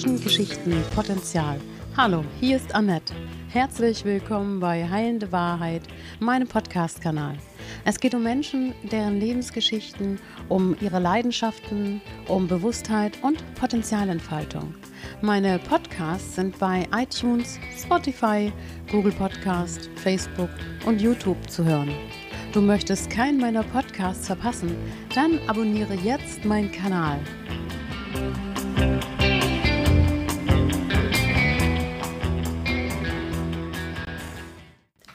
Menschen, Geschichten, Potenzial. Hallo, hier ist Annette. Herzlich willkommen bei Heilende Wahrheit, meinem Podcast-Kanal. Es geht um Menschen, deren Lebensgeschichten, um ihre Leidenschaften, um Bewusstheit und Potenzialentfaltung. Meine Podcasts sind bei iTunes, Spotify, Google Podcast, Facebook und YouTube zu hören. Du möchtest keinen meiner Podcasts verpassen? Dann abonniere jetzt meinen Kanal.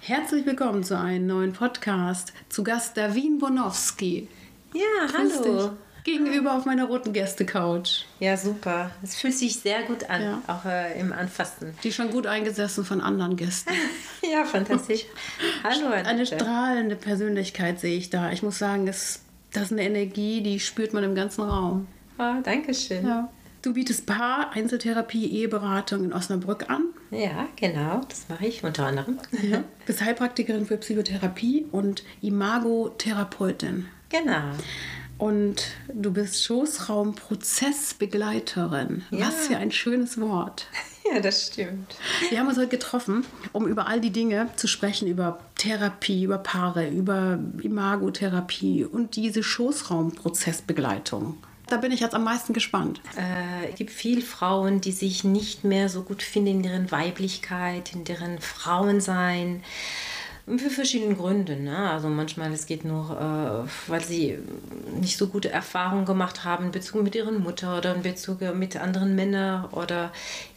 Herzlich willkommen zu einem neuen Podcast. Zu Gast Davin Bonowski. Ja, Grüß hallo. Dich. Gegenüber auf meiner roten Gäste-Couch. Ja, super. Es fühlt sich sehr gut an, ja. auch äh, im Anfassen. Die schon gut eingesessen von anderen Gästen. ja, fantastisch. hallo, Annette. Eine strahlende Persönlichkeit sehe ich da. Ich muss sagen, das, das ist eine Energie, die spürt man im ganzen Raum. Oh, danke schön. Ja. Du bietest Paar, Einzeltherapie, Eheberatung in Osnabrück an. Ja, genau, das mache ich unter anderem. Ja. Bist Heilpraktikerin für Psychotherapie und Imagotherapeutin. Genau. Und du bist Schoßraumprozessbegleiterin. Ja. Was für ein schönes Wort. Ja, das stimmt. Wir haben uns heute getroffen, um über all die Dinge zu sprechen, über Therapie, über Paare, über Imagotherapie und diese Schoßraumprozessbegleitung. Da bin ich jetzt am meisten gespannt. Äh, es gibt viele Frauen, die sich nicht mehr so gut finden in deren Weiblichkeit, in deren Frauensein. Für verschiedene Gründe. Ne? Also manchmal es geht nur, äh, weil sie nicht so gute Erfahrungen gemacht haben in Bezug mit ihrer Mutter oder in Bezug mit anderen Männern oder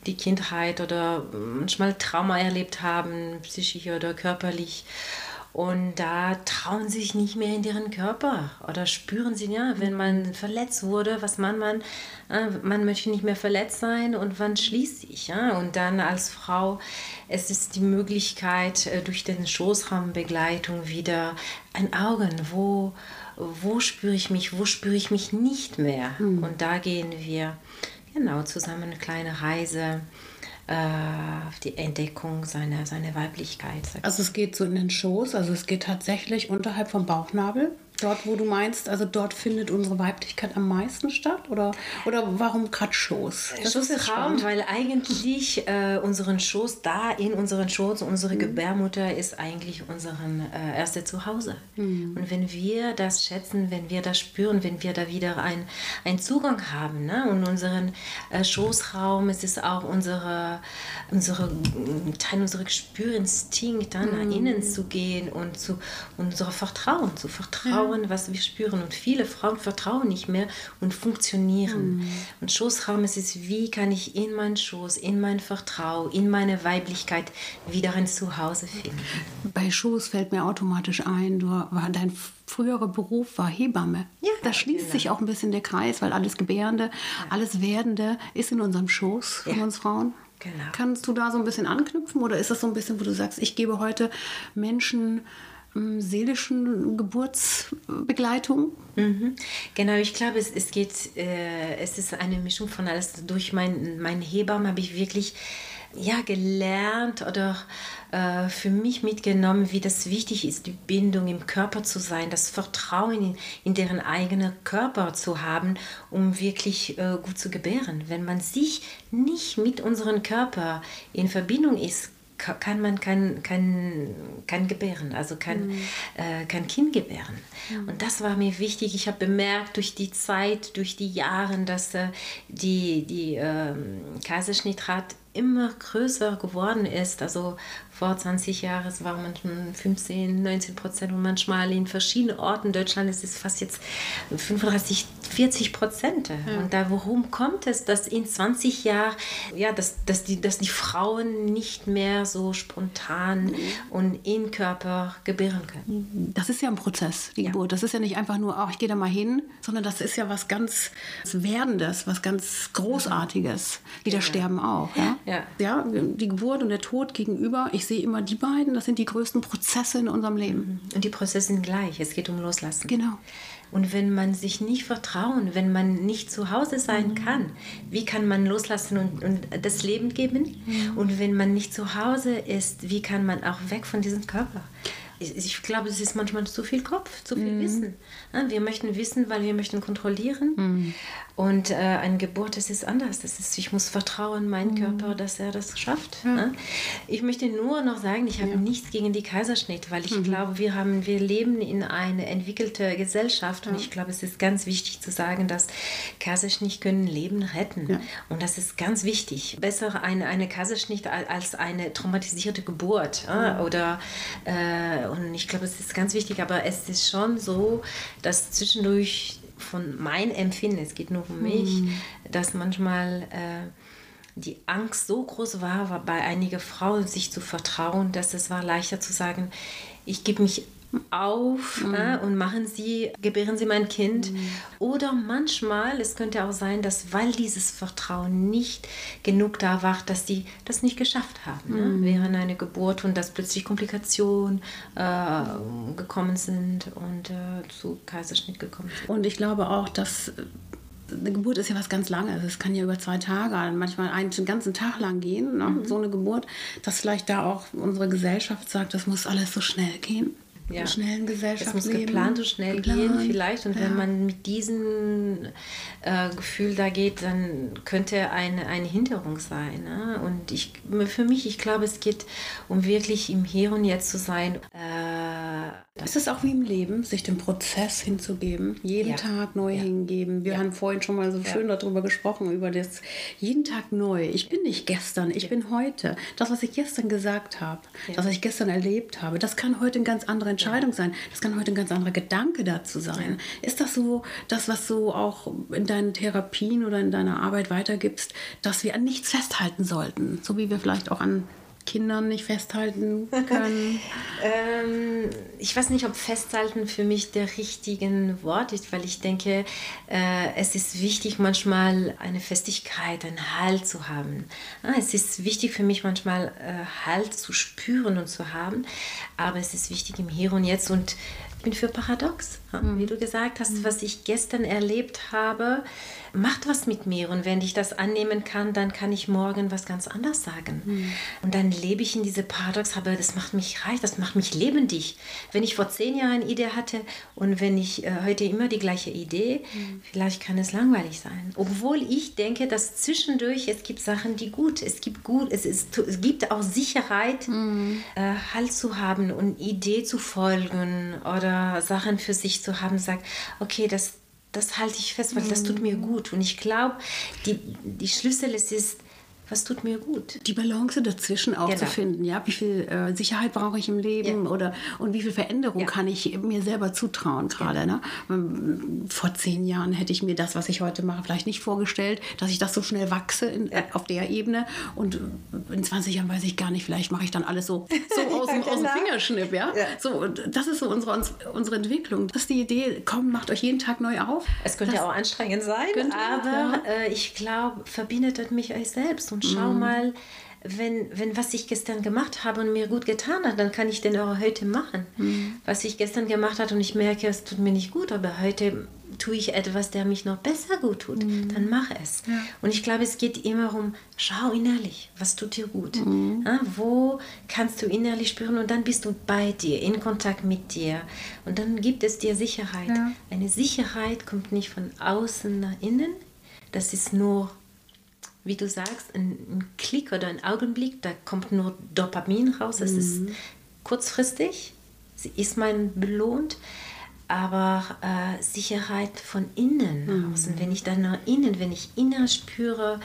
die Kindheit oder manchmal Trauma erlebt haben, psychisch oder körperlich. Und da trauen sie sich nicht mehr in ihren Körper oder spüren sie, ja, wenn man verletzt wurde, was man, man, äh, man möchte nicht mehr verletzt sein und wann schließt sich. Ja? Und dann als Frau, es ist die Möglichkeit, äh, durch den Schoßraumbegleitung wieder ein Augen, wo, wo spüre ich mich, wo spüre ich mich nicht mehr. Mhm. Und da gehen wir genau zusammen eine kleine Reise die Entdeckung seiner, seiner Weiblichkeit. Also es geht so in den Schoß, also es geht tatsächlich unterhalb vom Bauchnabel. Dort, wo du meinst, also dort findet unsere Weiblichkeit am meisten statt? Oder, oder warum gerade Schoß? Das Schoß ist Raum, weil eigentlich äh, unseren Schoß, da in unseren Schoß, unsere mhm. Gebärmutter ist eigentlich unser äh, erstes Zuhause. Mhm. Und wenn wir das schätzen, wenn wir das spüren, wenn wir da wieder einen Zugang haben ne? und unseren äh, Schoßraum, es ist auch unsere, unsere Teil unserer Gespürinstinkt, dann mhm. nach innen zu gehen und zu unser Vertrauen, zu vertrauen vertrauen, was wir spüren. Und viele Frauen vertrauen nicht mehr und funktionieren. Mhm. Und Schoßraum ist es, wie kann ich in meinen Schoß, in mein Vertrauen, in meine Weiblichkeit wieder ein Zuhause finden. Bei Schoß fällt mir automatisch ein, du, dein früherer Beruf war Hebamme. Ja, da schließt genau. sich auch ein bisschen der Kreis, weil alles Gebärende, ja. alles Werdende ist in unserem Schoß von ja. uns Frauen. Genau. Kannst du da so ein bisschen anknüpfen oder ist das so ein bisschen, wo du sagst, ich gebe heute Menschen seelischen Geburtsbegleitung? Mhm. Genau, ich glaube, es, es geht, äh, es ist eine Mischung von alles. Durch mein, mein Hebammen habe ich wirklich ja, gelernt oder äh, für mich mitgenommen, wie das wichtig ist, die Bindung im Körper zu sein, das Vertrauen in, in deren eigenen Körper zu haben, um wirklich äh, gut zu gebären. Wenn man sich nicht mit unserem Körper in Verbindung ist, kann man kein, kein, kein gebären, also kein, mhm. äh, kein Kind gebären. Mhm. Und das war mir wichtig. Ich habe bemerkt durch die Zeit, durch die Jahre, dass äh, die, die äh, Kaiserschnittrat immer größer geworden ist. Also vor 20 Jahren es waren manchmal 15, 19 Prozent und manchmal in verschiedenen Orten Deutschland ist es fast jetzt 35, 40 Prozent. Ja. Und da worum kommt es, dass in 20 Jahren, ja, dass, dass, die, dass die Frauen nicht mehr so spontan mhm. und in Körper gebären können? Das ist ja ein Prozess, die ja. Geburt. Das ist ja nicht einfach nur, ach, ich gehe da mal hin, sondern das ist ja was ganz Werdendes, was ganz Großartiges. Wie das Sterben auch. Ja? Ja. ja, die Geburt und der Tod gegenüber. Ich sehe immer die beiden, das sind die größten Prozesse in unserem Leben. Und die Prozesse sind gleich, es geht um Loslassen. Genau. Und wenn man sich nicht vertrauen, wenn man nicht zu Hause sein mhm. kann, wie kann man loslassen und, und das Leben geben? Mhm. Und wenn man nicht zu Hause ist, wie kann man auch weg von diesem Körper? ich glaube, es ist manchmal zu viel Kopf, zu viel mhm. Wissen. Wir möchten wissen, weil wir möchten kontrollieren. Mhm. Und äh, eine Geburt, das ist anders. Das ist, ich muss vertrauen, mein mhm. Körper, dass er das schafft. Ja. Ich möchte nur noch sagen, ich habe ja. nichts gegen die Kaiserschnitt, weil ich mhm. glaube, wir, haben, wir leben in einer entwickelten Gesellschaft. Ja. Und ich glaube, es ist ganz wichtig zu sagen, dass Kaiserschnitt können Leben retten. Und das ist ganz wichtig. Besser eine, eine Kaiserschnitt als eine traumatisierte Geburt. Oder äh, und ich glaube, es ist ganz wichtig, aber es ist schon so, dass zwischendurch von meinem Empfinden, es geht nur um mich, mhm. dass manchmal äh, die Angst so groß war, war bei einigen Frauen sich zu vertrauen, dass es war leichter zu sagen, ich gebe mich auf mhm. äh, und machen Sie, gebären Sie mein Kind. Mhm. Oder manchmal, es könnte auch sein, dass weil dieses Vertrauen nicht genug da war, dass sie das nicht geschafft haben ne, mhm. ne? während einer Geburt und dass plötzlich Komplikationen äh, gekommen sind und äh, zu Kaiserschnitt gekommen sind. Und ich glaube auch, dass eine Geburt ist ja was ganz Langes. Es kann ja über zwei Tage, manchmal einen ganzen Tag lang gehen, ne? mhm. so eine Geburt, dass vielleicht da auch unsere Gesellschaft sagt, das muss alles so schnell gehen ja. schnellen Gesellschaft. Es muss geplant und schnell geplant. gehen vielleicht. Und ja. wenn man mit diesem äh, Gefühl da geht, dann könnte eine, eine Hinderung sein. Ne? Und ich, für mich, ich glaube, es geht um wirklich im Hier und Jetzt zu sein. Äh, ist es auch wie im Leben, sich dem Prozess hinzugeben, jeden ja. Tag neu hingeben. Wir haben vorhin schon mal so schön darüber gesprochen, über das jeden Tag neu. Ich bin nicht gestern, ich bin heute. Das, was ich gestern gesagt habe, das, was ich gestern erlebt habe, das kann heute ein ganz anderer Entscheidung sein. Das kann heute ein ganz anderer Gedanke dazu sein. Ist das so, das, was du auch in deinen Therapien oder in deiner Arbeit weitergibst, dass wir an nichts festhalten sollten, so wie wir vielleicht auch an Kindern nicht festhalten können? ähm, ich weiß nicht, ob festhalten für mich der richtige Wort ist, weil ich denke, äh, es ist wichtig, manchmal eine Festigkeit, einen Halt zu haben. Ah, es ist wichtig für mich, manchmal äh, Halt zu spüren und zu haben, aber es ist wichtig im Hier und Jetzt und ich bin für Paradox. Mhm. Wie du gesagt hast, mhm. was ich gestern erlebt habe, macht was mit mir. Und wenn ich das annehmen kann, dann kann ich morgen was ganz anderes sagen. Mhm. Und dann lebe ich in diese Paradox, aber das macht mich reich, das macht mich lebendig. Wenn ich vor zehn Jahren eine Idee hatte und wenn ich äh, heute immer die gleiche Idee, mhm. vielleicht kann es langweilig sein. Obwohl ich denke, dass zwischendurch es gibt Sachen, die gut, es gibt gut, es, ist, es gibt auch Sicherheit, mhm. äh, Halt zu haben und Idee zu folgen oder Sachen für sich zu haben, sagt, okay, das, das halte ich fest, weil das tut mir gut. Und ich glaube, die, die Schlüssel ist, ist was tut mir gut. Die Balance dazwischen auch genau. zu finden, ja, wie viel äh, Sicherheit brauche ich im Leben ja. oder und wie viel Veränderung ja. kann ich mir selber zutrauen gerade. Ja. Ne? Vor zehn Jahren hätte ich mir das, was ich heute mache, vielleicht nicht vorgestellt, dass ich das so schnell wachse in, auf der Ebene und in 20 Jahren weiß ich gar nicht, vielleicht mache ich dann alles so, so aus, dem, aus dem. Fingerschnipp, ja. So, das ist so unsere, unsere Entwicklung. Das ist die Idee, komm, macht euch jeden Tag neu auf. Es könnte das auch anstrengend sein, aber äh, ich glaube, verbindet mich euch selbst und schau mhm. mal, wenn, wenn was ich gestern gemacht habe und mir gut getan hat, dann kann ich den auch heute machen. Mhm. Was ich gestern gemacht habe und ich merke, es tut mir nicht gut, aber heute tue ich etwas, der mich noch besser gut tut, mhm. dann mach es. Ja. Und ich glaube, es geht immer um, schau innerlich, was tut dir gut? Mhm. Ja, wo kannst du innerlich spüren und dann bist du bei dir, in Kontakt mit dir. Und dann gibt es dir Sicherheit. Ja. Eine Sicherheit kommt nicht von außen nach innen, das ist nur wie du sagst, ein, ein Klick oder ein Augenblick, da kommt nur Dopamin raus. Es mhm. ist kurzfristig, sie ist mein belohnt, aber äh, Sicherheit von innen mhm. Und wenn ich dann nach innen, wenn ich innen spüre,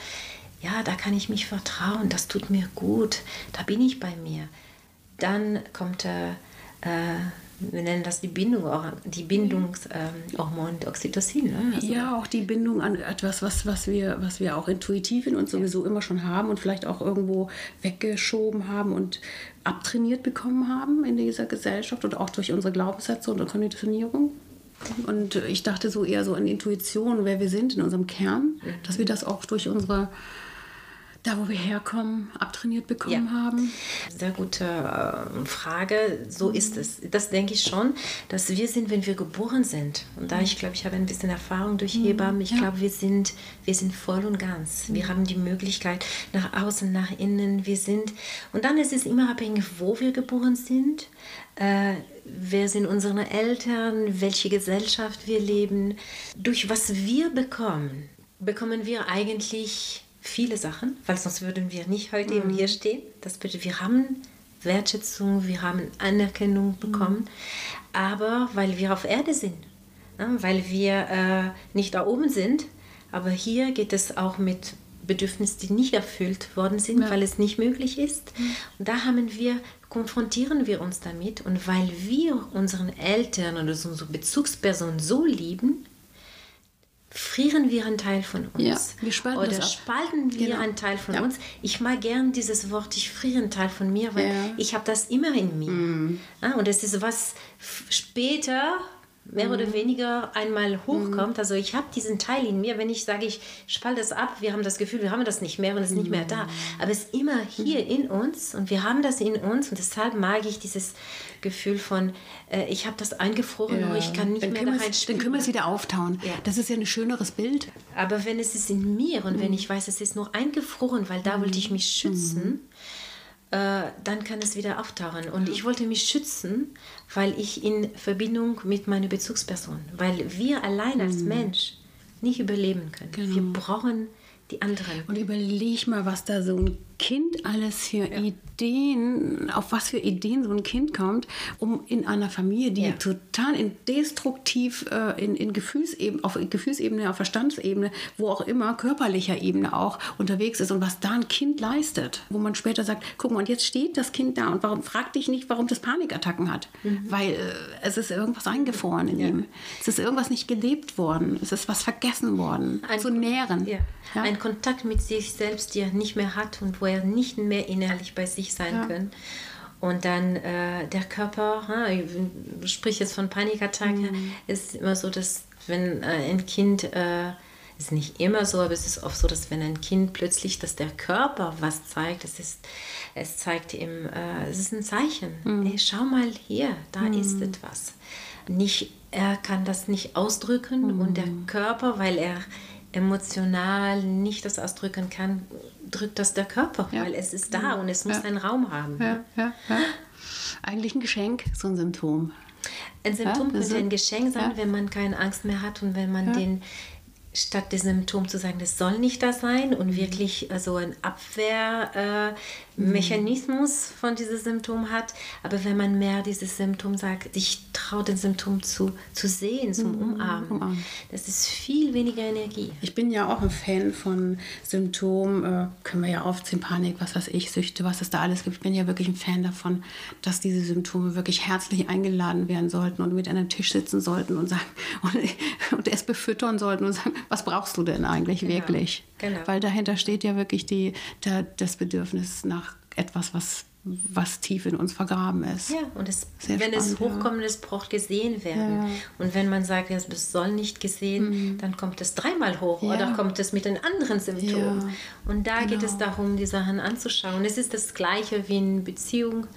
ja, da kann ich mich vertrauen, das tut mir gut, da bin ich bei mir, dann kommt äh wir nennen das die Bindung, die Bindungshormon ähm, Oxytocin. Ne? Also ja, auch die Bindung an etwas, was, was, wir, was wir auch intuitiv in uns sowieso immer schon haben und vielleicht auch irgendwo weggeschoben haben und abtrainiert bekommen haben in dieser Gesellschaft und auch durch unsere Glaubenssätze und Konditionierung. Und ich dachte so eher so an Intuition, wer wir sind in unserem Kern, mhm. dass wir das auch durch unsere Da, wo wir herkommen, abtrainiert bekommen ja. haben? Sehr gute äh, Frage. So mhm. ist es. Das denke ich schon, dass wir sind, wenn wir geboren sind. Und da ich glaube, ich habe ein bisschen Erfahrung durch mhm. Hebammen. Ich ja. glaube, wir sind, wir sind voll und ganz. Mhm. Wir haben die Möglichkeit nach außen, nach innen. Wir sind. Und dann ist es immer abhängig, wo wir geboren sind. Äh, wer sind unsere Eltern, welche Gesellschaft wir leben, durch was wir bekommen, bekommen wir eigentlich viele Sachen, weil sonst würden wir nicht heute mhm. hier stehen. Das bedeutet, wir haben Wertschätzung, wir haben Anerkennung mhm. bekommen, mhm. aber weil wir auf Erde sind, ne, weil wir äh, nicht da oben sind, aber hier geht es auch mit Bedürfnissen, die nicht erfüllt worden sind, ja. weil es nicht möglich ist. Mhm. Und da haben wir konfrontieren wir uns damit und weil wir unseren Eltern oder unsere Bezugsperson so lieben, frieren wir einen Teil von uns. Ja, wir spalten Oder spalten wir genau. einen Teil von ja. uns. Ich mag gern dieses Wort, ich friere einen Teil von mir, weil ja. ich habe das immer in mir. Mhm. und es ist was später mehr mhm. oder weniger einmal hochkommt. Mhm. Also ich habe diesen Teil in mir, wenn ich sage, ich spalte es ab, wir haben das Gefühl, wir haben das nicht mehr und es ist nicht mehr da. Mhm. Aber es ist immer hier mhm. in uns und wir haben das in uns und deshalb mag ich dieses Gefühl von, äh, ich habe das eingefroren ja. und ich kann nicht dann mehr da rein Dann können wir es wieder auftauen. Ja. Das ist ja ein schöneres Bild. Aber wenn es ist in mir und mhm. wenn ich weiß, es ist nur eingefroren, weil da wollte ich mich schützen, äh, dann kann es wieder auftauchen. Und ich wollte mich schützen, weil ich in Verbindung mit meiner Bezugsperson, weil wir allein als mhm. Mensch nicht überleben können. Genau. Wir brauchen die anderen. Und überleg mal, was da so ein Kind alles für ja. Ideen, auf was für Ideen so ein Kind kommt, um in einer Familie, die ja. total in destruktiv, äh, in, in Gefühlsebene, auf Gefühlsebene, auf Verstandsebene, wo auch immer, körperlicher Ebene auch unterwegs ist und was da ein Kind leistet, wo man später sagt, guck mal, und jetzt steht das Kind da und warum frag dich nicht, warum das Panikattacken hat, mhm. weil äh, es ist irgendwas eingefroren in ja. ihm, es ist irgendwas nicht gelebt worden, es ist was vergessen worden, ein, zu nähren. Ein Kontakt mit sich selbst, die er nicht mehr hat und wo er nicht mehr innerlich bei sich sein ja. können. Und dann äh, der Körper, ich spreche jetzt von Panikattacken, mhm. ist immer so, dass wenn äh, ein Kind, äh, ist nicht immer so, aber es ist oft so, dass wenn ein Kind plötzlich, dass der Körper was zeigt, es ist, es zeigt ihm, äh, es ist ein Zeichen. Mhm. Hey, schau mal hier, da mhm. ist etwas. Nicht, er kann das nicht ausdrücken und der mhm. Körper, weil er emotional nicht das ausdrücken kann, drückt das der Körper, ja. weil es ist da und es muss einen Raum haben. Eigentlich ein Geschenk, so ein Symptom. Ein Symptom könnte ein Geschenk sein, wenn man keine Angst mehr hat und wenn man den statt des Symptom zu sagen, das soll nicht da sein und mhm. wirklich also ein Abwehrmechanismus äh, von diesem Symptom hat. Aber wenn man mehr dieses Symptom sagt, ich traue den Symptom zu, zu sehen, zum mhm. Umarmen, Umarmen, das ist viel weniger Energie. Ich bin ja auch ein Fan von Symptomen, äh, können wir ja aufziehen, Panik, was weiß ich, Süchte, was es da alles gibt. Ich bin ja wirklich ein Fan davon, dass diese Symptome wirklich herzlich eingeladen werden sollten und mit an einem Tisch sitzen sollten und sagen und, und es befüttern sollten und sagen, was brauchst du denn eigentlich genau. wirklich? Genau. Weil dahinter steht ja wirklich die, der, das Bedürfnis nach etwas, was was tief in uns vergraben ist. Ja, und es, wenn spannend, es hochkommt, ja. es braucht gesehen werden. Ja. Und wenn man sagt, es soll nicht gesehen, mhm. dann kommt es dreimal hoch ja. oder kommt es mit den anderen Symptomen. Und da genau. geht es darum, die Sachen anzuschauen. Es ist das Gleiche wie in Beziehung,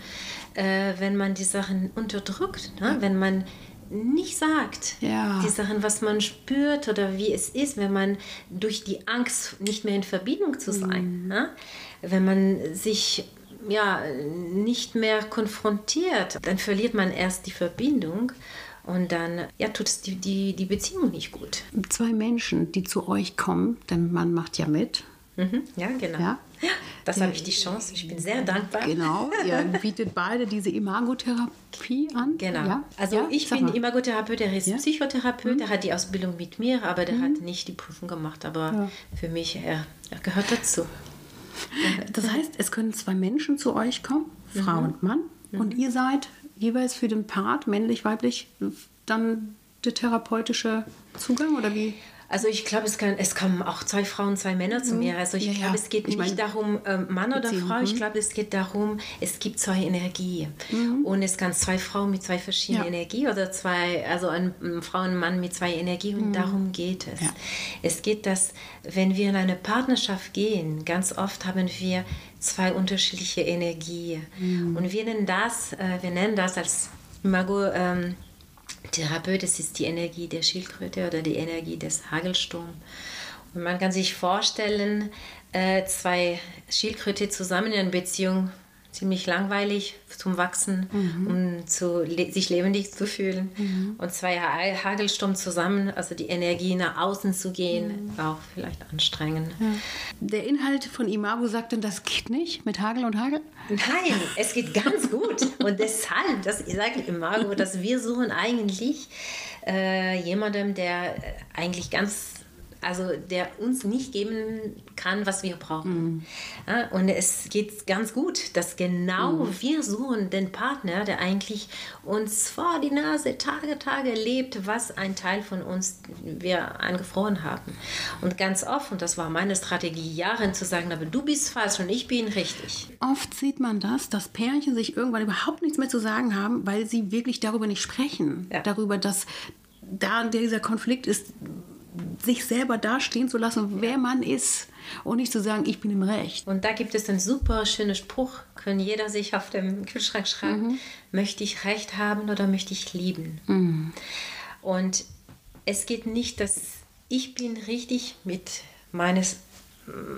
äh, wenn man die Sachen unterdrückt, ne? wenn man nicht sagt. Ja. Die Sachen, was man spürt oder wie es ist, wenn man durch die Angst nicht mehr in Verbindung zu sein, mhm. ne? wenn man sich ja nicht mehr konfrontiert, dann verliert man erst die Verbindung und dann ja, tut es die, die, die Beziehung nicht gut. Zwei Menschen, die zu euch kommen, denn man macht ja mit. Mhm. Ja, genau. Ja? Das habe ich die Chance. Ich bin sehr dankbar. Genau, ihr bietet beide diese Imagotherapie an. Genau. Ja? Also ja? ich bin Imagotherapeut, der ist ja? Psychotherapeut, mhm. der hat die Ausbildung mit mir, aber der mhm. hat nicht die Prüfung gemacht. Aber für mich, er, er, gehört dazu. Das heißt, es können zwei Menschen zu euch kommen, Frau mhm. und Mann, und mhm. ihr seid jeweils für den Part, männlich, weiblich, dann der therapeutische Zugang oder wie? Also ich glaube, es, es kommen auch zwei Frauen, zwei Männer zu mhm. mir. Also ich ja, glaube, es geht ich nicht darum, äh, Mann oder Beziehung. Frau. Ich mhm. glaube, es geht darum, es gibt zwei Energien. Mhm. Und es kann zwei Frauen mit zwei verschiedenen ja. Energien oder zwei, also eine Frau und ein Mann mit zwei Energien. Und mhm. darum geht es. Ja. Es geht, dass wenn wir in eine Partnerschaft gehen, ganz oft haben wir zwei unterschiedliche Energien. Mhm. Und wir nennen das, äh, wir nennen das als Imago ähm, Therapeut, das ist die Energie der Schildkröte oder die Energie des Hagelsturms. Und man kann sich vorstellen, äh, zwei Schildkröte zusammen in Beziehung ziemlich langweilig zum Wachsen, mhm. um zu, sich lebendig zu fühlen. Mhm. Und zwei Hagelsturm zusammen, also die Energie nach außen zu gehen, mhm. war auch vielleicht anstrengend. Ja. Der Inhalt von Imago sagt denn, das geht nicht mit Hagel und Hagel? Nein, es geht ganz gut. Und deshalb, das sagt Imago, dass wir suchen eigentlich äh, jemandem, der eigentlich ganz also der uns nicht geben kann, was wir brauchen. Mhm. Ja, und es geht ganz gut, dass genau mhm. wir suchen den Partner, der eigentlich uns vor die Nase Tage, Tage lebt, was ein Teil von uns wir angefroren haben. Und ganz oft, das war meine Strategie, Jahre zu sagen, aber du bist falsch und ich bin richtig. Oft sieht man das, dass Pärchen sich irgendwann überhaupt nichts mehr zu sagen haben, weil sie wirklich darüber nicht sprechen. Ja. Darüber, dass da dieser Konflikt ist, sich selber dastehen zu lassen, wer man ist und nicht zu sagen, ich bin im Recht. Und da gibt es einen super schönen Spruch, können jeder sich auf dem Kühlschrank schreiben, mhm. möchte ich Recht haben oder möchte ich lieben? Mhm. Und es geht nicht, dass ich bin richtig mit meines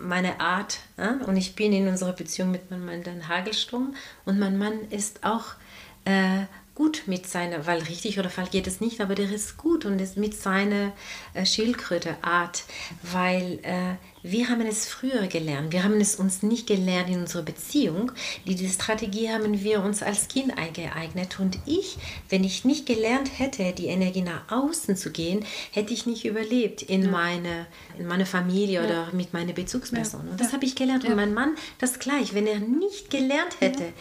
meine Art ja? und ich bin in unserer Beziehung mit meinem Mann dann Hagelsturm und mein Mann ist auch äh, gut mit seiner, weil richtig oder falsch geht es nicht, aber der ist gut und ist mit seiner äh, Schildkröte-Art, weil äh, wir haben es früher gelernt. Wir haben es uns nicht gelernt in unserer Beziehung. Diese Strategie haben wir uns als Kind eingeeignet. Und ich, wenn ich nicht gelernt hätte, die Energie nach außen zu gehen, hätte ich nicht überlebt in, ja. meine, in meine Familie ja. oder mit meiner Bezugsperson. Ja. Und das habe ich gelernt. Und mein Mann das gleich. Wenn er nicht gelernt hätte,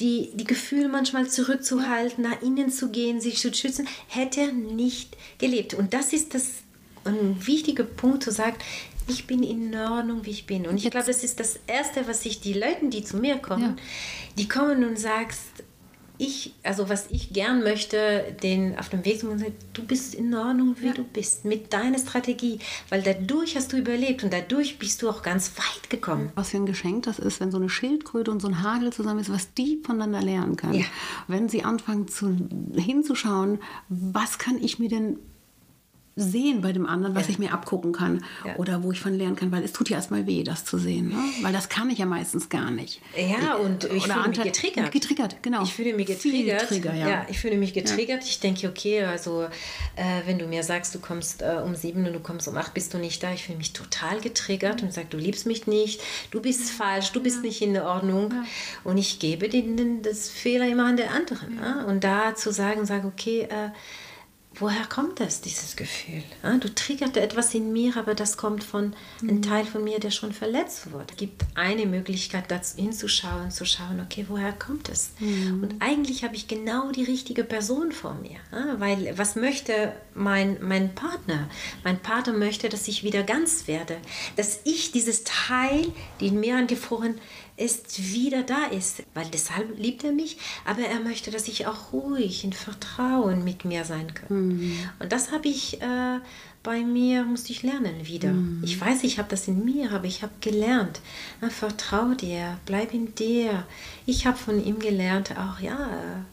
die, die Gefühle manchmal zurückzuhalten, nach innen zu gehen, sich zu schützen, hätte er nicht gelebt. Und das ist das ein wichtiger Punkt zu sagen, ich bin in Ordnung, wie ich bin. Und ich glaube, das ist das Erste, was ich die Leuten, die zu mir kommen, ja. die kommen und sagst, ich, also was ich gern möchte, den auf dem Weg zu sagen, du bist in Ordnung, wie ja. du bist, mit deiner Strategie, weil dadurch hast du überlebt und dadurch bist du auch ganz weit gekommen. Was für ein Geschenk das ist, wenn so eine Schildkröte und so ein Hagel zusammen ist, was die voneinander lernen können. Ja. Wenn sie anfangen zu, hinzuschauen, was kann ich mir denn sehen bei dem anderen, was ja. ich mir abgucken kann ja. oder wo ich von lernen kann, weil es tut ja erstmal weh, das zu sehen, ne? weil das kann ich ja meistens gar nicht. Ja, und ich oder fühle mich getriggert. Getriggert, genau. Ich fühle mich getriggert. Trigger, ja. ja. ich fühle mich getriggert. Ich denke, okay, also äh, wenn du mir sagst, du kommst äh, um sieben und du kommst um acht, bist du nicht da, ich fühle mich total getriggert und sage, du liebst mich nicht, du bist falsch, du bist nicht in Ordnung und ich gebe den, das Fehler immer an der anderen. Ne? Und da zu sagen, sage, okay, äh, woher kommt das, dieses Gefühl? Du triggert etwas in mir, aber das kommt von mhm. einem Teil von mir, der schon verletzt wurde. Es gibt eine Möglichkeit, dazu hinzuschauen, zu schauen, okay, woher kommt es? Mhm. Und eigentlich habe ich genau die richtige Person vor mir. Weil was möchte mein, mein Partner? Mein Partner möchte, dass ich wieder ganz werde. Dass ich dieses Teil, den mir angefroren ist, wieder da ist. Weil deshalb liebt er mich, aber er möchte, dass ich auch ruhig in Vertrauen mit mir sein kann. Mhm. Und das habe ich äh, bei mir, musste ich lernen wieder. Mhm. Ich weiß, ich habe das in mir, aber ich habe gelernt. Na, vertrau dir, bleib in dir. Ich habe von ihm gelernt, auch ja,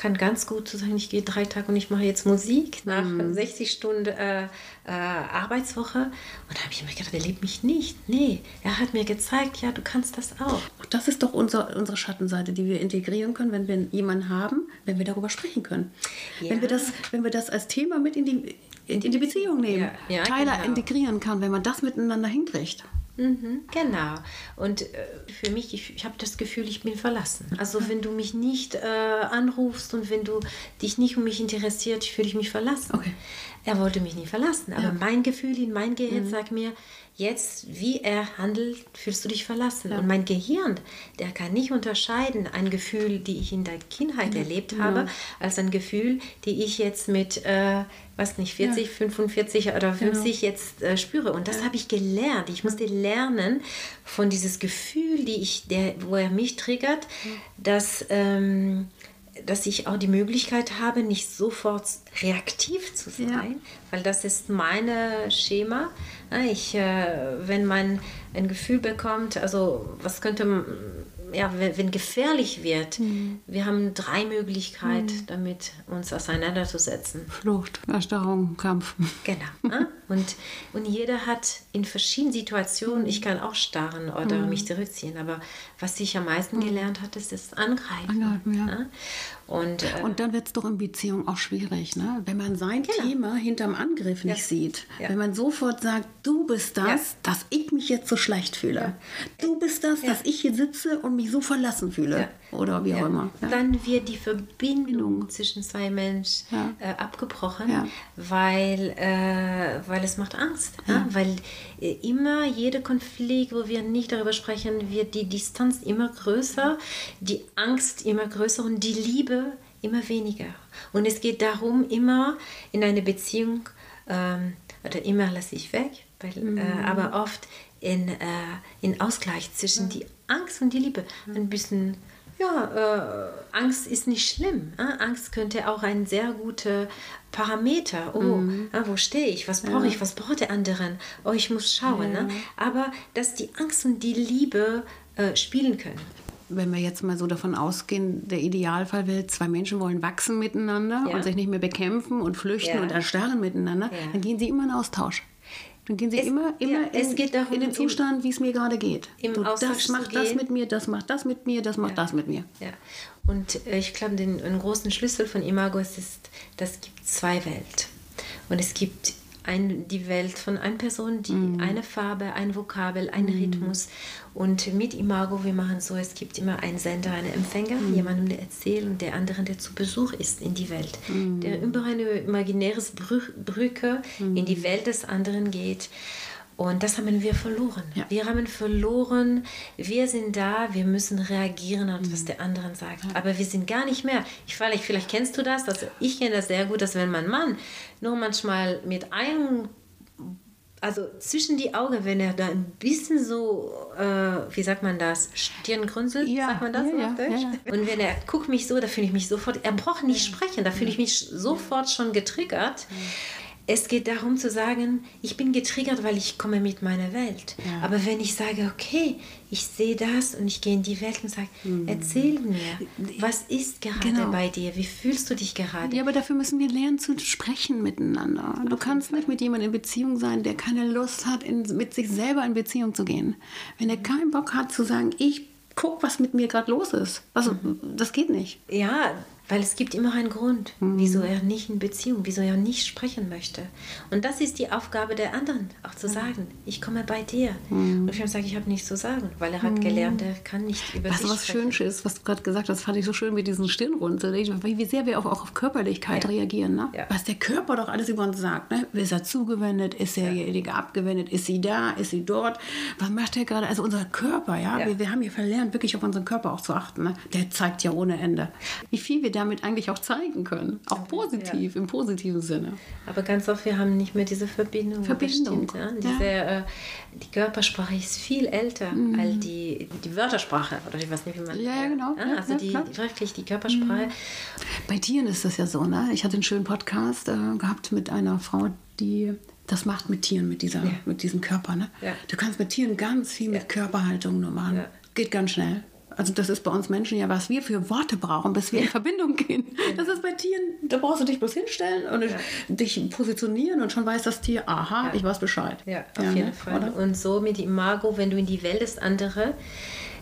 kann ganz gut zu sagen, ich gehe drei Tage und ich mache jetzt Musik nach mhm. 60 Stunden äh, äh, Arbeitswoche. Und da habe ich mir gedacht, er liebt mich nicht. Nee, er hat mir gezeigt, ja, du kannst das auch. Das ist doch unser, unsere Schattenseite, die wir integrieren können, wenn wir jemanden haben, wenn wir darüber sprechen können. Ja. Wenn, wir das, wenn wir das als Thema mit in die, in, in die Beziehung nehmen, ja, ja, Teile genau. integrieren kann, wenn man das miteinander hinkriegt. Mhm, genau. Und äh, für mich, ich, ich habe das Gefühl, ich bin verlassen. Also wenn du mich nicht äh, anrufst und wenn du dich nicht um mich interessiert, fühle ich mich verlassen. Okay. er wollte mich nie verlassen. Aber Ja. mein Gefühl in mein Gehirn sagt mir, jetzt, wie er handelt, fühlst du dich verlassen. Und mein Gehirn, der kann nicht unterscheiden, ein Gefühl, die ich in der Kindheit erlebt habe, als ein Gefühl, die ich jetzt mit, äh, was nicht, 40, 45 oder 50 jetzt äh, spüre. Und das habe ich gelernt. Ich musste lernen von dieses Gefühl, die ich, der, wo er mich triggert, dass... Ähm, dass ich auch die Möglichkeit habe, nicht sofort reaktiv zu sein, Ja. weil das ist mein Schema. Ja, Ich, äh, wenn man ein Gefühl bekommt, also was könnte, ja, wenn, wenn gefährlich wird, wir haben drei Möglichkeiten, damit uns auseinanderzusetzen. Flucht, Erstarrung, Kampf. Genau. ne? Und, und jeder hat in verschiedenen Situationen, ich kann auch starren oder mich zurückziehen, aber was ich am meisten gelernt habe, ist das Angreifen. Angreifen, ja. ne? Und, äh, Und dann wird es doch in Beziehung auch schwierig, ne? wenn man sein Genau. Thema hinterm Angriff nicht Ja. sieht. Ja. Wenn man sofort sagt, du bist das, Ja. dass ich mich jetzt so schlecht fühle. Du bist das, dass ich hier sitze und mich so verlassen fühle. Oder wie auch immer. Dann wird die Verbindung zwischen zwei Menschen äh, abgebrochen, weil, äh, weil es macht Angst. Ja. Weil äh, immer jeder Konflikt, wo wir nicht darüber sprechen, wird die Distanz immer größer, die Angst immer größer und die Liebe immer weniger. Und es geht darum, immer in eine Beziehung, ähm, oder immer lasse ich weg, weil, äh, aber oft in, äh, in Ausgleich zwischen die Angst und die Liebe. Ein bisschen ja, äh, Angst ist nicht schlimm. Äh? Angst könnte auch ein sehr guter Parameter. Oh, äh, wo stehe ich? Was brauche ich? Was braucht der anderen? Oh, ich muss schauen. Ne? Aber dass die Angst und die Liebe äh, spielen können. Wenn wir jetzt mal so davon ausgehen, der Idealfall will, zwei Menschen wollen wachsen miteinander Ja. und sich nicht mehr bekämpfen und flüchten Ja. und erstarren miteinander, Ja. dann gehen sie immer in Austausch. Dann gehen sie Es- immer, immer in, darum, in den Zustand, wie es mir gerade geht. im so, Austausch das macht das mit mir, das macht das mit mir, das macht das mit mir. Ja. Und äh, ich glaube, den einen großen Schlüssel von Imago ist, ist, das gibt zwei Welten. Und es gibt ein, die Welt von einer Person, die eine Farbe, ein Vokabel, ein Rhythmus. Und mit Imago, wir machen so, es gibt immer einen Sender, einen Empfänger, jemandem, der erzählt und der andere, der zu Besuch ist in die Welt. Der über eine imaginäres Brü- Brücke in die Welt des anderen geht. Und das haben wir verloren. Ja. Wir haben verloren, wir sind da, wir müssen reagieren auf was der andere sagt. Aber wir sind gar nicht mehr. Ich vielleicht, vielleicht kennst du das, also ich kenne das sehr gut, dass wenn mein Mann nur manchmal mit einem also zwischen die Augen, wenn er da ein bisschen so, äh, wie sagt man das, Stirngrunzel, Ja, sagt man das ja, ja, ja, Und wenn er guckt mich so, da fühle ich mich sofort, er braucht nicht sprechen, da fühle ich mich sofort schon getriggert. Es geht darum zu sagen, ich bin getriggert, weil ich komme mit meiner Welt. Ja. Aber wenn ich sage, okay, ich sehe das und ich gehe in die Welt und sage, erzähl mir, was ist gerade Genau. bei dir? Wie fühlst du dich gerade? Ja, aber dafür müssen wir lernen zu sprechen miteinander. Du kannst nicht mit jemandem in Beziehung sein, der keine Lust hat, in, mit sich selber in Beziehung zu gehen. Wenn er keinen Bock hat zu sagen, ich guck, was mit mir gerade los ist. Also, das geht nicht. Ja, weil es gibt immer einen Grund, wieso er nicht in Beziehung, wieso er nicht sprechen möchte. Und das ist die Aufgabe der anderen, auch zu sagen, ich komme bei dir. Und ich sage, ich habe nichts zu sagen, weil er hat gelernt, er kann nicht über Was sich was sprechen. schön ist, was du gerade gesagt hast, fand ich so schön mit diesen Stirnrunzeln. Wie wie sehr wir auch, auch auf Körperlichkeit Ja. reagieren. Ne? Ja. Was der Körper doch alles über uns sagt. Ne? Ist er zugewendet? Ist derjenige abgewendet? Ist sie da? Ist sie dort? Was macht der gerade? Also unser Körper, ja. Ja. Wir, wir haben hier verlernt, wirklich auf unseren Körper auch zu achten. Ne? Der zeigt ja ohne Ende. Wie viel wir damit eigentlich auch zeigen können. Auch positiv, im positiven Sinne. Aber ganz oft, wir haben nicht mehr diese Verbindung. Verbindung, Das stimmt, ja. ja. Diese, äh, die Körpersprache ist viel älter als die, die Wörtersprache. Oder ich weiß nicht, wie man Mhm. Ja, ja, genau. Ja, also ja, die. Mhm. wirklich die Körpersprache. Bei Tieren ist das ja so, ne? Ich hatte einen schönen Podcast äh, gehabt mit einer Frau, die das macht mit Tieren, mit, dieser, Ja. mit diesem Körper, ne? Ja. Du kannst mit Tieren ganz viel mit Körperhaltung nur machen. Ja. Geht ganz schnell. Also das ist bei uns Menschen ja, was wir für Worte brauchen, bis wir in Verbindung gehen. Das ist bei Tieren, da brauchst du dich bloß hinstellen und dich positionieren und schon weiß das Tier, aha, Ja. ich weiß Bescheid. Ja, auf jeden ne? Fall. Oder? Und so mit Imago, wenn du in die Welt des anderen,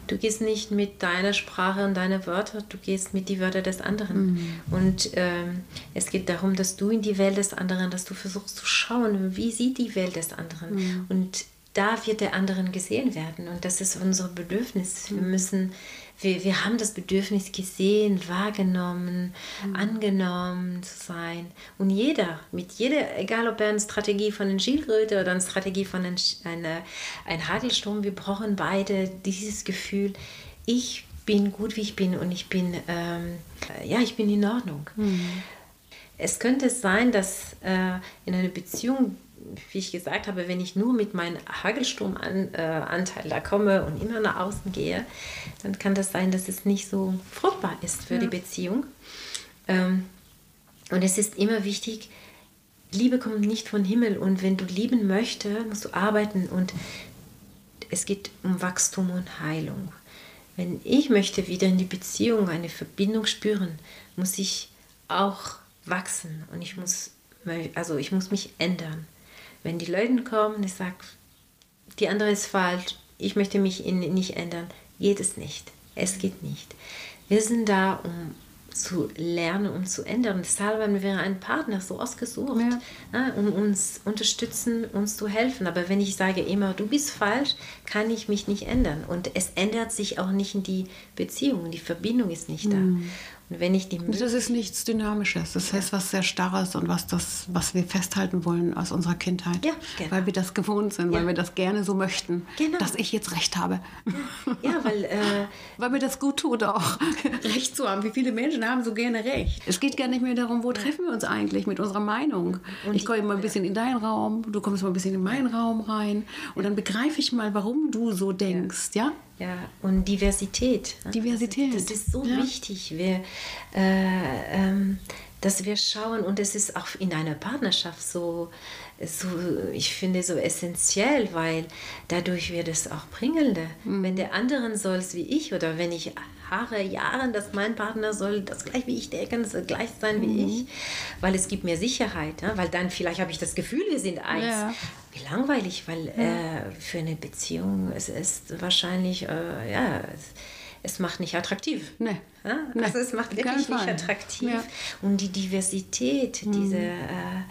du gehst nicht mit deiner Sprache und deiner Wörter, du gehst mit die Wörter des anderen. Mhm. Und ähm, es geht darum, dass du in die Welt des anderen, dass du versuchst zu schauen, wie sieht die Welt des anderen. Mhm. Und da wird der anderen gesehen werden. Und das ist unser Bedürfnis. Wir müssen, wir, wir haben das Bedürfnis gesehen, wahrgenommen, mhm. angenommen zu sein. Und jeder, mit jeder, egal ob er eine Strategie von einer Schildkröte oder eine Strategie von einem eine, ein Hagelsturm, wir brauchen beide dieses Gefühl, ich bin gut, wie ich bin und ich bin, ähm, ja, ich bin in Ordnung. Mhm. Es könnte sein, dass äh, in einer Beziehung wie ich gesagt habe, wenn ich nur mit meinem Hagelsturmanteil äh, da komme und immer nach außen gehe, dann kann das sein, dass es nicht so fruchtbar ist für ja. die Beziehung. Ähm, und es ist immer wichtig, Liebe kommt nicht von Himmel und wenn du lieben möchtest, musst du arbeiten und es geht um Wachstum und Heilung. Wenn ich möchte wieder in die Beziehung eine Verbindung spüren, muss ich auch wachsen und ich muss, also ich muss mich ändern. Wenn die Leute kommen, ich sage, die andere ist falsch, ich möchte mich nicht ändern, geht es nicht. Es geht nicht. Wir sind da, um zu lernen und zu ändern. Deshalb haben wir einen Partner so ausgesucht, ja. Ja, um uns unterstützen, uns zu helfen. Aber wenn ich sage immer, du bist falsch, kann ich mich nicht ändern. Und es ändert sich auch nicht in die Beziehung, die Verbindung ist nicht da. Mhm. Und wenn ich die das ist nichts Dynamisches, das heißt was sehr Starres und was, das, was wir festhalten wollen aus unserer Kindheit. Ja, genau. Weil wir das gewohnt sind, ja. weil wir das gerne so möchten, genau. dass ich jetzt Recht habe. Ja, weil, äh, weil mir das gut tut auch, Recht zu haben. Wie viele Menschen haben so gerne Recht? Es geht gar nicht mehr darum, wo treffen wir uns eigentlich mit unserer Meinung. Und ich komme mal ein bisschen in deinen Raum, du kommst mal ein bisschen in meinen Raum rein und dann begreife ich mal, warum du so denkst, ja? Ja, und Diversität. Diversität. Das, ist so ja. wichtig, wir, ähm, dass wir schauen, und es ist auch in einer Partnerschaft so, so, ich finde, so essentiell, weil dadurch wird es auch bringender. Mhm. Wenn der andere soll es wie ich oder wenn ich Haare, Jahre, dass mein Partner soll das gleich wie ich denken, soll gleich sein wie mhm. ich, weil es gibt mir Sicherheit, ja? weil dann vielleicht habe ich das Gefühl, wir sind eins. Ja. Wie langweilig, weil ja. äh, für eine Beziehung es ist wahrscheinlich, äh, ja, es, es, macht nicht attraktiv. Nee. Ja? Also es macht wirklich nicht attraktiv. Ja. Und die Diversität, mhm. diese, äh,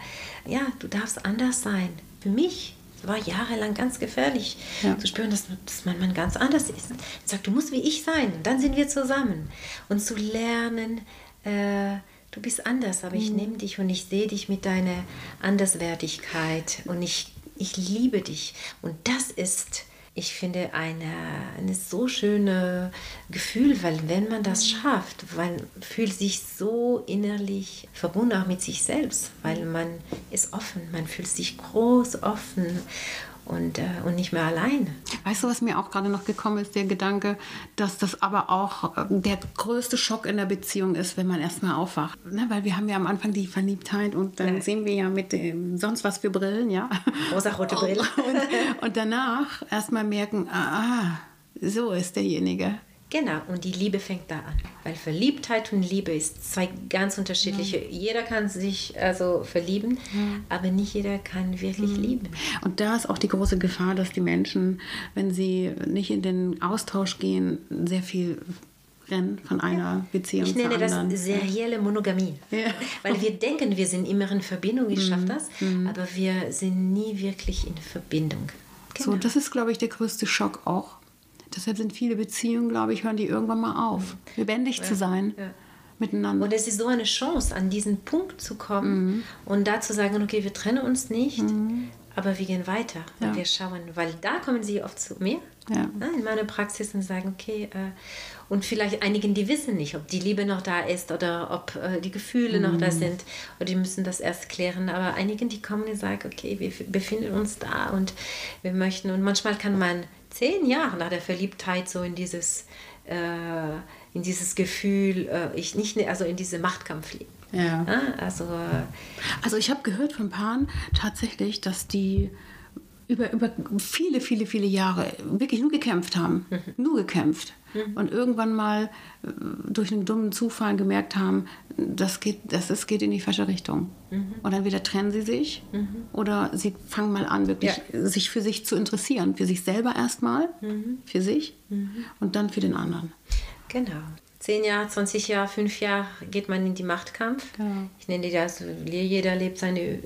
ja, du darfst anders sein. Für mich war jahrelang ganz gefährlich, ja. zu spüren, dass, dass mein Mann ganz anders ist. Er sagt, du musst wie ich sein, dann sind wir zusammen. Und zu lernen, äh, du bist anders, aber ich mhm. nehme dich und ich sehe dich mit deiner Anderswertigkeit und ich, ich liebe dich. Und das ist ich finde, eine, eine so schöne Gefühl, weil wenn man das schafft, man fühlt sich so innerlich verbunden auch mit sich selbst, weil man ist offen, man fühlt sich groß, offen und, äh, und nicht mehr alleine. Weißt du, was mir auch gerade noch gekommen ist, der Gedanke, dass das aber auch äh, der größte Schock in der Beziehung ist, wenn man erstmal aufwacht. Ne? Weil wir haben ja am Anfang die Verliebtheit und dann ja. sehen wir ja mit dem sonst was für Brillen, ja. Rosa-rote Brillen. und, und danach erstmal merken, ah, ah, so ist derjenige. Genau, und die Liebe fängt da an. Weil Verliebtheit und Liebe ist zwei ganz unterschiedliche. Mhm. Jeder kann sich also verlieben, mhm. aber nicht jeder kann wirklich mhm. lieben. Und da ist auch die große Gefahr, dass die Menschen, wenn sie nicht in den Austausch gehen, sehr viel rennen von einer ja. Beziehung ich nenne das serielle Monogamie. Ja. Weil wir denken, wir sind immer in Verbindung, ich schaffe mhm. das, mhm. aber wir sind nie wirklich in Verbindung. Genau. So, das ist, glaube ich, der größte Schock auch Deshalb sind viele Beziehungen, glaube ich, hören die irgendwann mal auf, lebendig ja. zu sein. Ja. Miteinander. Und es ist so eine Chance, an diesen Punkt zu kommen mhm. und da zu sagen, okay, wir trennen uns nicht, mhm. aber wir gehen weiter und wir schauen, weil da kommen sie oft zu mir ja. in meine Praxis und sagen, okay, äh, und vielleicht einigen, die wissen nicht, ob die Liebe noch da ist oder ob äh, die Gefühle mhm. noch da mhm. sind oder die müssen das erst klären, aber einigen, die kommen und sagen, okay, wir befinden uns da und wir möchten und manchmal kann man zehn Jahre nach der Verliebtheit so in dieses, äh, in dieses Gefühl, äh, ich nicht, also in diese Machtkampf leben. Ja. ja. also, äh, also ich habe gehört von Paaren tatsächlich, dass die über, über viele, viele, viele Jahre wirklich nur gekämpft haben. Mhm. Nur gekämpft. Mhm. Und irgendwann mal äh, durch einen dummen Zufall gemerkt haben, das geht, das ist, geht in die falsche Richtung. Mhm. Und dann wieder trennen sie sich mhm. oder sie fangen mal an, wirklich ja. sich für sich zu interessieren. Für sich selber erstmal, mhm. für sich mhm. und dann für den anderen. Genau. 10 Jahre, 20 Jahre, 5 Jahre geht man in die Machtkampf. Genau. Ich nenne das, jeder lebt seine äh,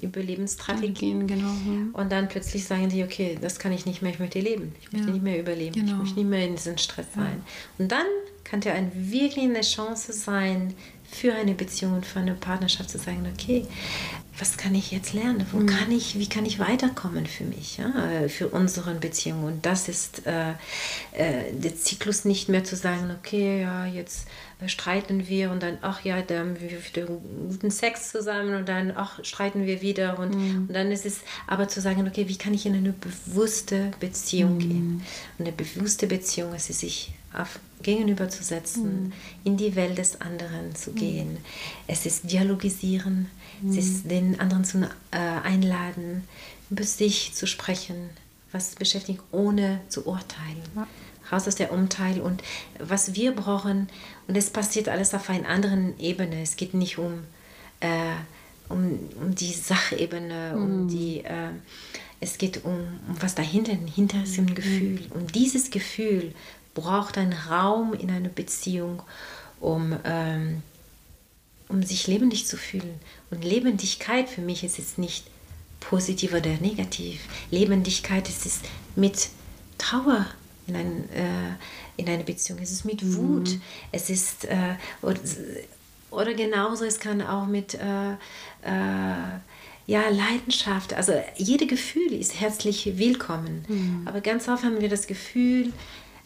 Überlebensstrategien. Genau. hm. Und dann plötzlich sagen die, okay, das kann ich nicht mehr, ich möchte leben. Ich möchte Ja. nicht mehr überleben. Ich Genau. möchte nicht mehr in diesem Stress sein. Und dann kann ja ein, wirklich eine Chance sein, für eine Beziehung und für eine Partnerschaft zu sagen, okay, was kann ich jetzt lernen? Wo kann ich, wie kann ich weiterkommen für mich, ja? äh, für unsere Beziehung? Und das ist äh, äh, der Zyklus nicht mehr zu sagen, okay, ja, jetzt äh, streiten wir und dann, ach ja, da haben wir wieder guten Sex zusammen und dann, ach, streiten wir wieder und, und dann ist es aber zu sagen, okay, wie kann ich in eine bewusste Beziehung gehen? Und eine bewusste Beziehung ist es, sich auf gegenüberzusetzen, in die Welt des anderen zu gehen. Es ist dialogisieren, es ist den anderen zu äh, einladen, über sich zu sprechen, was beschäftigt, ohne zu urteilen. Raus aus der Umteil und was wir brauchen, und es passiert alles auf einer anderen Ebene. Es geht nicht um, äh, um, um die Sachebene, um die, äh, es geht um, um was dahinter, hinter diesem Gefühl. Und dieses Gefühl braucht einen Raum in einer Beziehung, um, ähm, um sich lebendig zu fühlen. Und Lebendigkeit für mich ist es nicht positiv oder negativ. Lebendigkeit ist es mit Trauer in, ein, äh, in eine Beziehung. Es ist mit Wut. Es ist äh, oder, oder genauso, es kann auch mit äh, äh, ja, Leidenschaft. Also jede Gefühl ist herzlich willkommen. Aber ganz oft haben wir das Gefühl,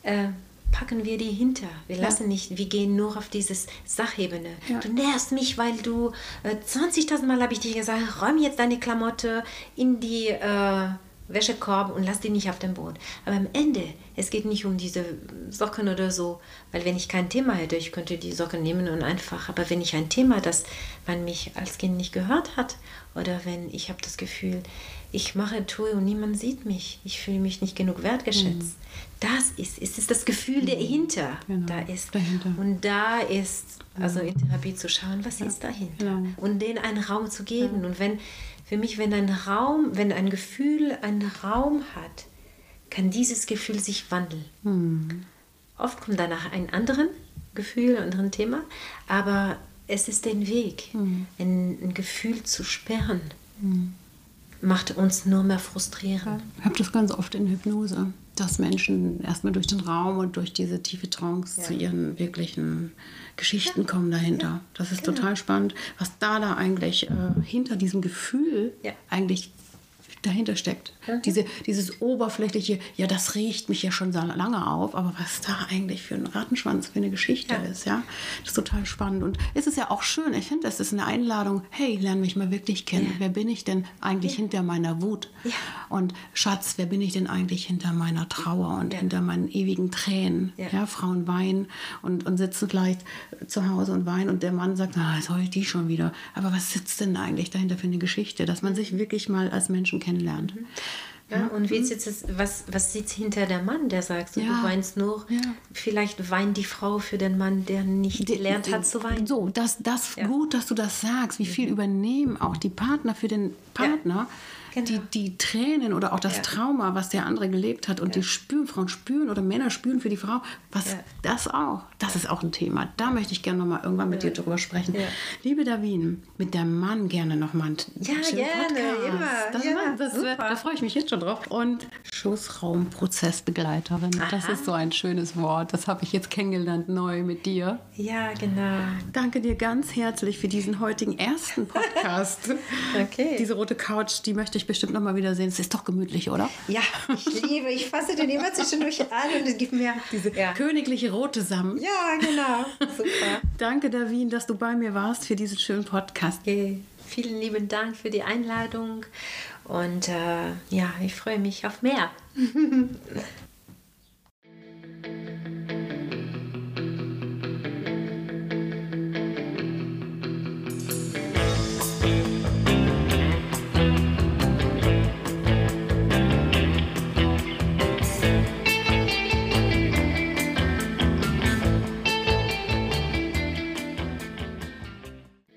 äh, packen wir die hinter. Wir lassen nicht, wir gehen nur auf dieses Sachebene. Ja. Du nervst mich, weil du äh, 20.000 Mal habe ich dir gesagt, räum jetzt deine Klamotte in die äh, Wäschekorb und lass die nicht auf dem Boden. Aber am Ende, es geht nicht um diese Socken oder so, weil wenn ich kein Thema hätte, ich könnte die Socken nehmen und einfach, aber wenn ich ein Thema, das man mich als Kind nicht gehört hat, oder wenn ich habe das Gefühl, ich mache, tue und niemand sieht mich, ich fühle mich nicht genug wertgeschätzt. Das ist, es ist das Gefühl dahinter, Genau, da ist. dahinter. Und da ist, also in Therapie zu schauen, was ist dahinter? genau. Und denen einen Raum zu geben. Und wenn, für mich, wenn ein Raum, wenn ein Gefühl einen Raum hat, kann dieses Gefühl sich wandeln. Oft kommt danach ein anderes Gefühl, ein anderes Thema, aber es ist den Weg, ein, ein Gefühl zu sperren, macht uns nur mehr frustrieren. Ich habe das ganz oft in Hypnose, dass Menschen erstmal durch den Raum und durch diese tiefe Trance Ja. zu ihren wirklichen Geschichten kommen dahinter. Das ist total spannend, was da da eigentlich äh, hinter diesem Gefühl Ja. eigentlich dahinter steckt. Diese, dieses oberflächliche, ja, das riecht mich ja schon so lange auf, aber was da eigentlich für ein Rattenschwanz, für eine Geschichte Ja. ist, ja, das ist total spannend. Und es ist ja auch schön, ich finde, es ist eine Einladung, hey, lern mich mal wirklich kennen. Ja. Wer bin ich denn eigentlich hinter meiner Wut? Ja. Und Schatz, wer bin ich denn eigentlich hinter meiner Trauer und Ja. hinter meinen ewigen Tränen? Ja. Ja. Frauen weinen und, und sitzen vielleicht zu Hause und weinen und der Mann sagt, na, jetzt heult die schon wieder. Aber was sitzt denn eigentlich dahinter für eine Geschichte? Dass man sich wirklich mal als Menschen kennenlernt. Ja, und wie sitzt es, was, was sitzt hinter der Mann, der sagt, so, Ja. du weinst nur, Ja. vielleicht weint die Frau für den Mann, der nicht gelernt hat zu weinen. So, das, das Ja. Mhm. gut, dass du das sagst. Wie viel übernehmen auch die Partner für den Partner, Genau. die, die Tränen oder auch das. Trauma, was der andere gelebt hat. Und die spüren, Frauen spüren oder Männer spüren für die Frau, was das auch. Das ist auch ein Thema. Da möchte ich gerne noch mal irgendwann mit dir drüber sprechen. Ja. Liebe Davin, mit der Mann gerne noch mal einen Ja, gerne, immer. Das, Ja, war- das super. wird, da freue ich mich jetzt schon drauf. Und Schussraumprozessbegleiterin. Das ist so ein schönes Wort. Das habe ich jetzt kennengelernt neu mit dir. Ja, genau. Danke dir ganz herzlich für diesen heutigen ersten Podcast. Okay. Diese rote Couch, die möchte ich bestimmt noch mal wiedersehen. Es ist doch gemütlich, oder? Ja, ich liebe, ich fasse den immer zwischendurch an und es gibt mir Diese ja. königliche rote Samt. Ja, genau. Super. Danke, Davin, dass du bei mir warst für diesen schönen Podcast. Okay. Vielen lieben Dank für die Einladung und äh, ja, ich freue mich auf mehr.